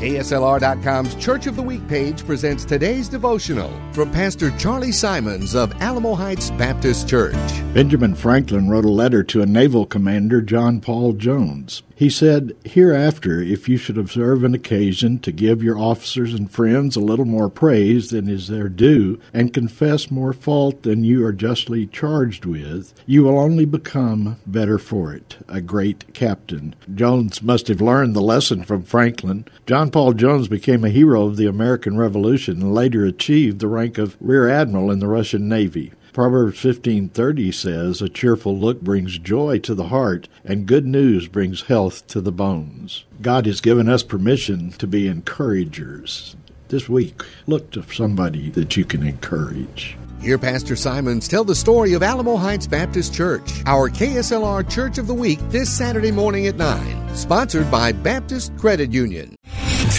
KSLR.com's Church of the Week page presents today's devotional from Pastor Charlie Simons of Alamo Heights Baptist Church. Benjamin Franklin wrote a letter to a naval commander, John Paul Jones. He said, Hereafter, if you should observe an occasion to give your officers and friends a little more praise than is their due, and confess more fault than you are justly charged with, you will only become better for it, a great captain. Jones must have learned the lesson from Franklin. John Paul Jones became a hero of the American Revolution and later achieved the rank of Rear Admiral in the Russian Navy. Proverbs 15:30 says, "A cheerful look brings joy to the heart, and good news brings health to the bones." God has given us permission to be encouragers. This week, look to somebody that you can encourage. Hear Pastor Simons tell the story of Alamo Heights Baptist Church, our KSLR Church of the Week this Saturday morning at 9, sponsored by Baptist Credit Union.